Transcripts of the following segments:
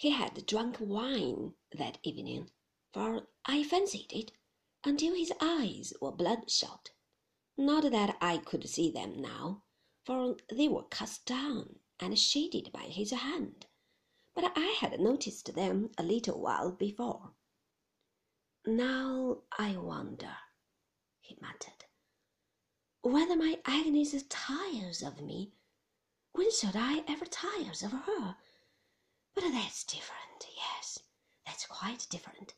He had drunk wine that evening, for I fancied it, until his eyes were bloodshot. Not that I could see them now, for they were cast down and shaded by his hand, but I had noticed them a little while before. Now I wonder, he muttered, whether my Agnes tires of me. When should I ever tire of her? That's different, yes, that's quite different.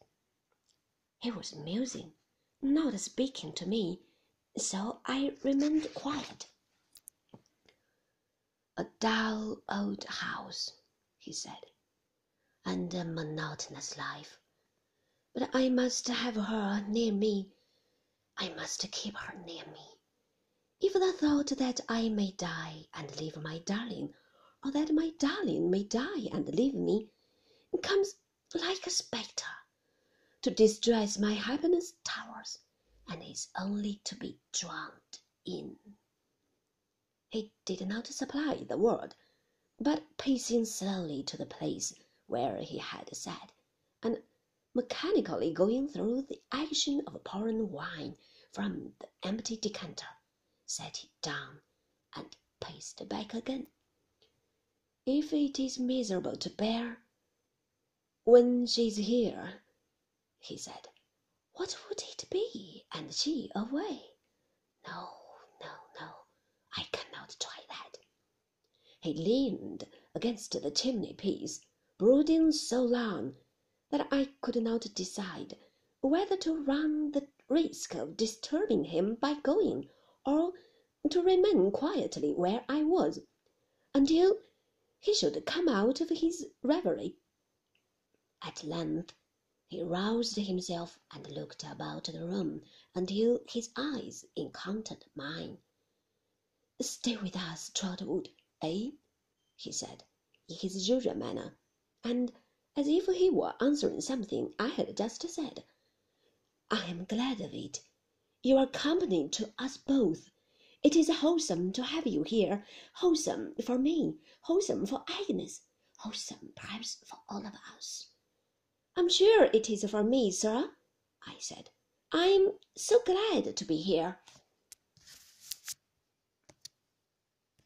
He was musing, not speaking to me, so I remained quiet. A dull old house, he said, and a monotonous life. But I must have her near me. I must keep her near me. If the thought that I may die and leave my darling, or that my darling may die and leave me, comes like a spectre to distress my happiness towers, and is only to be drowned in. He did not supply the word, but pacing slowly to the place where he had sat, and mechanically going through the action of pouring wine from the empty decanter, set it down and paced back again. If it is miserable to bear, when she is here, he said, what would it be, and she away? No, no, no, I cannot try that. He leaned against the chimney piece, brooding so long that I could not decide whether to run the risk of disturbing him by going, or to remain quietly where I was until he should come out of his reverie. At length he roused himself and looked about the room until his eyes encountered mine. Stay with us, Trotwood, eh? he said, in his usual manner, and as if he were answering something I had just said. I am glad of it. You are company to us both. It is wholesome to have you here, wholesome for me, wholesome for Agnes, wholesome perhaps for all of us. I'm sure it is for me, sir, I said. I'm so glad to be here.